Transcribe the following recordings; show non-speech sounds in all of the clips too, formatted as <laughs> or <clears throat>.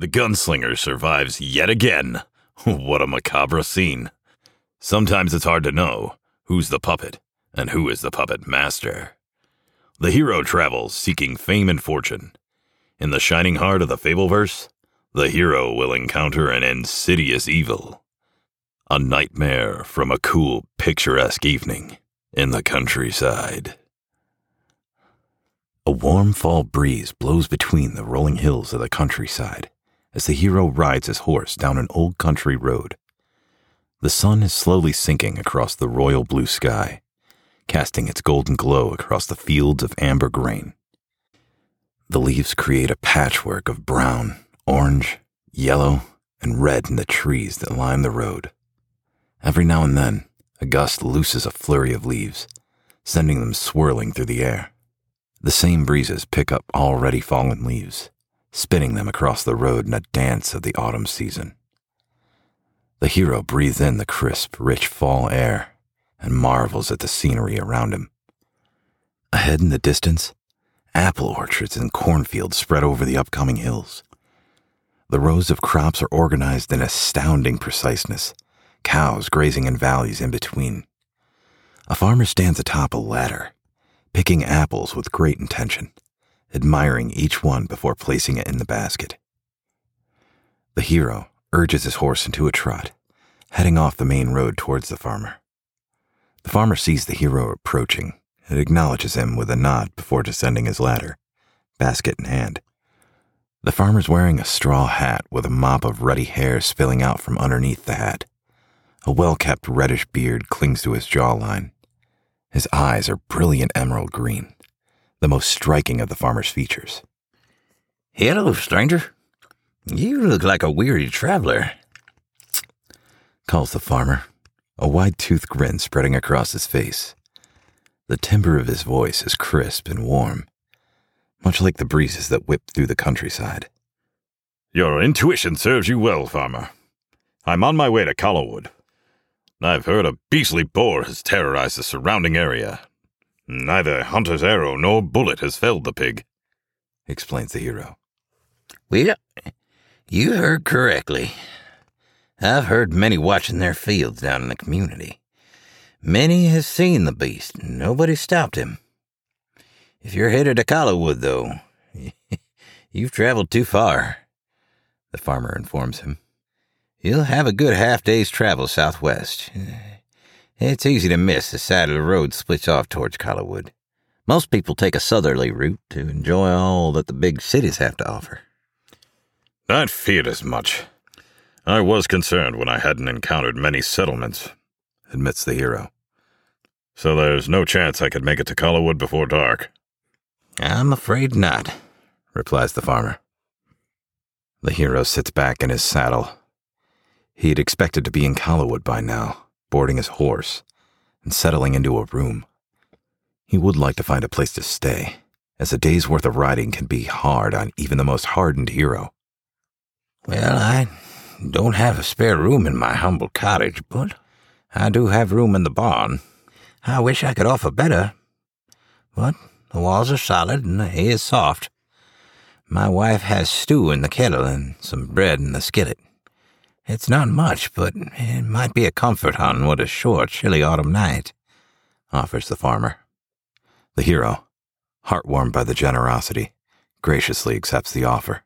The gunslinger survives yet again. <laughs> what a macabre scene. Sometimes it's hard to know who's the puppet and who is the puppet master. The hero travels seeking fame and fortune. In the shining heart of the Fableverse, the hero will encounter an insidious evil. A nightmare from a cool, picturesque evening in the countryside. A warm fall breeze blows between the rolling hills of the countryside as the hero rides his horse down an old country road. The sun is slowly sinking across the royal blue sky, casting its golden glow across the fields of amber grain. The leaves create a patchwork of brown, orange, yellow, and red in the trees that line the road. Every now and then, a gust looses a flurry of leaves, sending them swirling through the air. The same breezes pick up already fallen leaves, spinning them across the road in a dance of the autumn season. The hero breathes in the crisp, rich fall air and marvels at the scenery around him. Ahead in the distance, apple orchards and cornfields spread over the upcoming hills. The rows of crops are organized in astounding preciseness, cows grazing in valleys in between. A farmer stands atop a ladder, picking apples with great intention, admiring each one before placing it in the basket. The hero urges his horse into a trot, heading off the main road towards the farmer. The farmer sees the hero approaching and acknowledges him with a nod before descending his ladder, basket in hand. The farmer's wearing a straw hat with a mop of ruddy hair spilling out from underneath the hat. A well kept reddish beard clings to his jawline. His eyes are brilliant emerald green, the most striking of the farmer's features. Hello, stranger. You look like a weary traveler, calls the farmer, a wide toothed grin spreading across his face. The timbre of his voice is crisp and warm, much like the breezes that whip through the countryside. Your intuition serves you well, farmer. I'm on my way to Callowwood. I've heard a beastly boar has terrorized the surrounding area. Neither hunter's arrow nor bullet has felled the pig, explains the hero. Well, you heard correctly. I've heard many watching their fields down in the community. Many has seen the beast, and nobody stopped him. If you're headed to Callowwood, though, <laughs> you've traveled too far, the farmer informs him. You'll have a good half day's travel southwest. It's easy to miss the side of the road splits off towards Callowwood. Most people take a southerly route to enjoy all that the big cities have to offer. I'd feared as much. I was concerned when I hadn't encountered many settlements, admits the hero. So there's no chance I could make it to Callowwood before dark. I'm afraid not, replies the farmer. The hero sits back in his saddle he had expected to be in Callowwood by now, boarding his horse, and settling into a room. He would like to find a place to stay, as a day's worth of riding can be hard on even the most hardened hero. Well, I don't have a spare room in my humble cottage, but I do have room in the barn. I wish I could offer better, but the walls are solid and the hay is soft. My wife has stew in the kettle and some bread in the skillet. It's not much, but it might be a comfort on what a short, chilly autumn night, offers the farmer. The hero, heartwarmed by the generosity, graciously accepts the offer.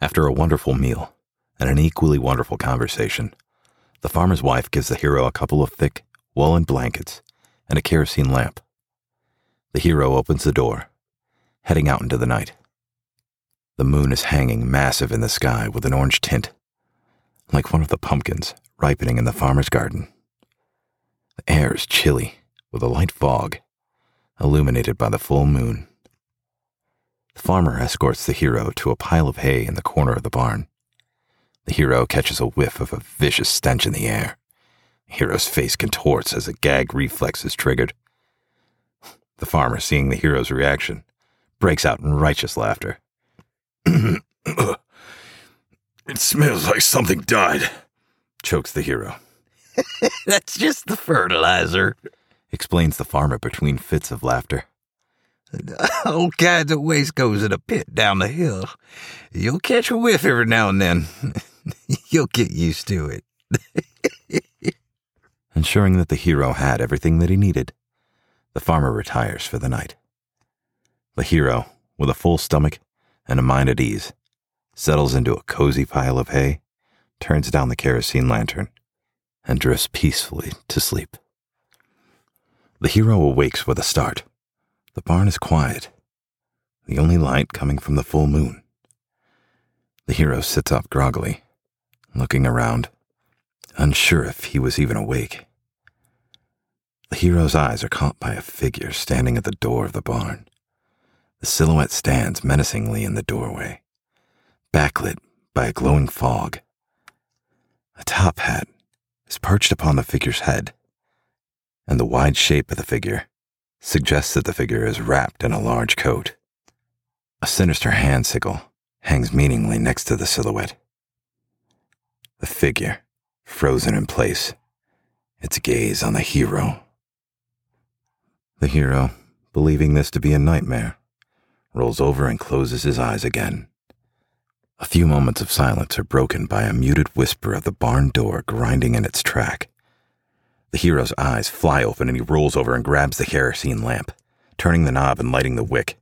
After a wonderful meal and an equally wonderful conversation, the farmer's wife gives the hero a couple of thick, woolen blankets and a kerosene lamp. The hero opens the door, heading out into the night. The moon is hanging massive in the sky with an orange tint like one of the pumpkins ripening in the farmer's garden. The air is chilly, with a light fog, illuminated by the full moon. The farmer escorts the hero to a pile of hay in the corner of the barn. The hero catches a whiff of a vicious stench in the air. The hero's face contorts as a gag reflex is triggered. The farmer, seeing the hero's reaction, breaks out in righteous laughter. <clears throat> It smells like something died, chokes the hero. <laughs> That's just the fertilizer, explains the farmer between fits of laughter. <laughs> All kinds of waste goes in a pit down the hill. You'll catch a whiff every now and then. <laughs> You'll get used to it. Ensuring that the hero had everything that he needed, the farmer retires for the night. The hero, with a full stomach and a mind at ease, settles into a cozy pile of hay, turns down the kerosene lantern, and drifts peacefully to sleep. The hero awakes with a start. The barn is quiet, the only light coming from the full moon. The hero sits up groggily, looking around, unsure if he was even awake. The hero's eyes are caught by a figure standing at the door of the barn. The silhouette stands menacingly in the doorway, backlit by a glowing fog. A top hat is perched upon the figure's head, and the wide shape of the figure suggests that the figure is wrapped in a large coat. A sinister hand sickle hangs meaningly next to the silhouette. The figure, frozen in place, its gaze on the hero. The hero, believing this to be a nightmare, rolls over and closes his eyes again. A few moments of silence are broken by a muted whisper of the barn door grinding in its track. The hero's eyes fly open and he rolls over and grabs the kerosene lamp, turning the knob and lighting the wick.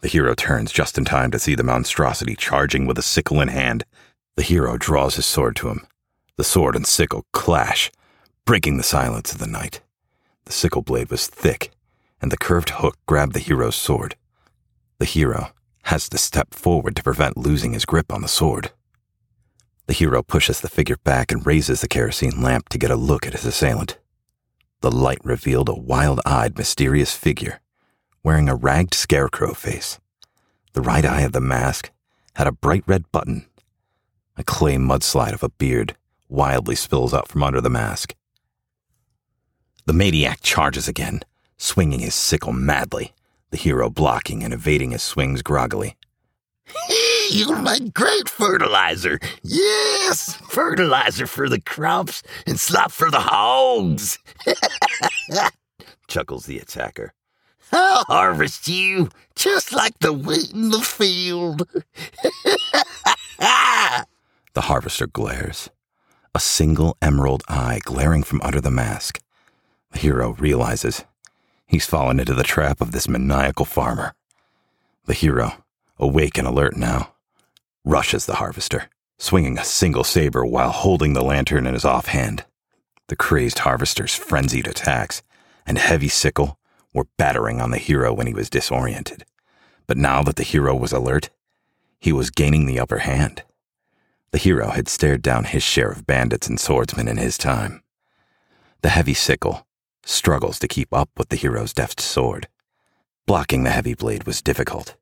The hero turns just in time to see the monstrosity charging with a sickle in hand. The hero draws his sword to him. The sword and sickle clash, breaking the silence of the night. The sickle blade was thick, and the curved hook grabbed the hero's sword. The hero has to step forward to prevent losing his grip on the sword. The hero pushes the figure back and raises the kerosene lamp to get a look at his assailant. The light revealed a wild eyed, mysterious figure wearing a ragged scarecrow face. The right eye of the mask had a bright red button. A clay mudslide of a beard wildly spills out from under the mask. The maniac charges again, swinging his sickle madly, the hero blocking and evading his swings groggily. <laughs> You'll make great fertilizer. Yes, fertilizer for the crops and slop for the hogs. <laughs> Chuckles the attacker. I'll harvest you just like the wheat in the field. <laughs> the harvester glares, a single emerald eye glaring from under the mask. The hero realizes he's fallen into the trap of this maniacal farmer. The hero, awake and alert now, rushes the harvester, swinging a single saber while holding the lantern in his offhand. The crazed harvester's frenzied attacks and heavy sickle were battering on the hero when he was disoriented. But now that the hero was alert, he was gaining the upper hand. The hero had stared down his share of bandits and swordsmen in his time. The heavy sickle struggles to keep up with the hero's deft sword. Blocking the heavy blade was difficult,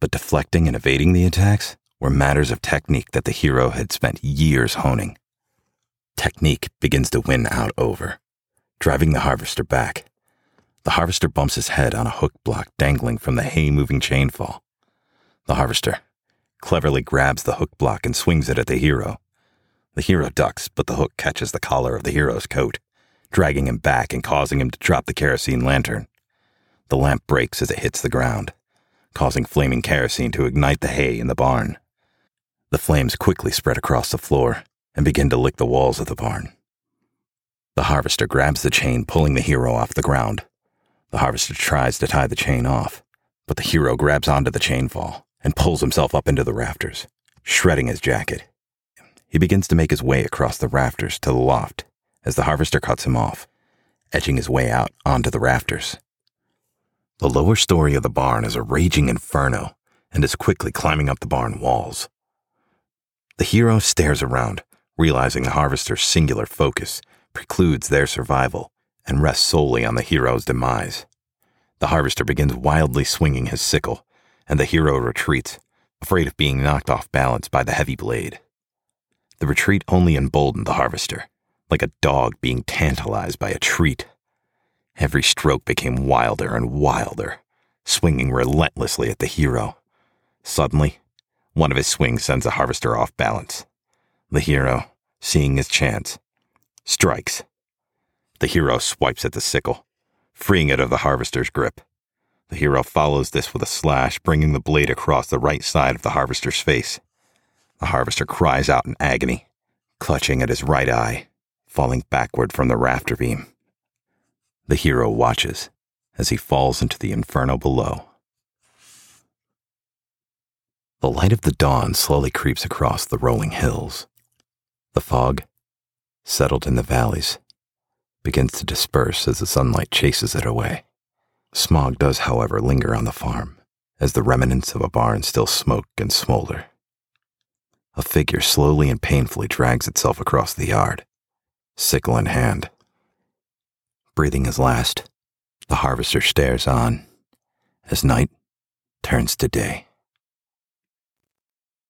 but deflecting and evading the attacks were matters of technique that the hero had spent years honing. Technique begins to win out over, driving the harvester back. The harvester bumps his head on a hook block dangling from the hay moving chainfall. The harvester cleverly grabs the hook block and swings it at the hero. The hero ducks, but the hook catches the collar of the hero's coat, dragging him back and causing him to drop the kerosene lantern. The lamp breaks as it hits the ground, causing flaming kerosene to ignite the hay in the barn. The flames quickly spread across the floor and begin to lick the walls of the barn. The harvester grabs the chain, pulling the hero off the ground. The harvester tries to tie the chain off, but the hero grabs onto the chainfall and pulls himself up into the rafters, shredding his jacket. He begins to make his way across the rafters to the loft as the harvester cuts him off, edging his way out onto the rafters. The lower story of the barn is a raging inferno and is quickly climbing up the barn walls. The hero stares around, realizing the harvester's singular focus precludes their survival and rests solely on the hero's demise. The harvester begins wildly swinging his sickle, and the hero retreats, afraid of being knocked off balance by the heavy blade. The retreat only emboldened the harvester, like a dog being tantalized by a treat. Every stroke became wilder and wilder, swinging relentlessly at the hero. Suddenly, one of his swings sends the harvester off balance. The hero, seeing his chance, strikes the hero swipes at the sickle, freeing it of the harvester's grip. The hero follows this with a slash, bringing the blade across the right side of the harvester's face. The harvester cries out in agony, clutching at his right eye, falling backward from the rafter beam. The hero watches as he falls into the inferno below. The light of the dawn slowly creeps across the rolling hills. The fog, settled in the valleys, begins to disperse as the sunlight chases it away. Smog does, however, linger on the farm, as the remnants of a barn still smoke and smolder. A figure slowly and painfully drags itself across the yard, sickle in hand. Breathing his last, the harvester stares on as night turns to day.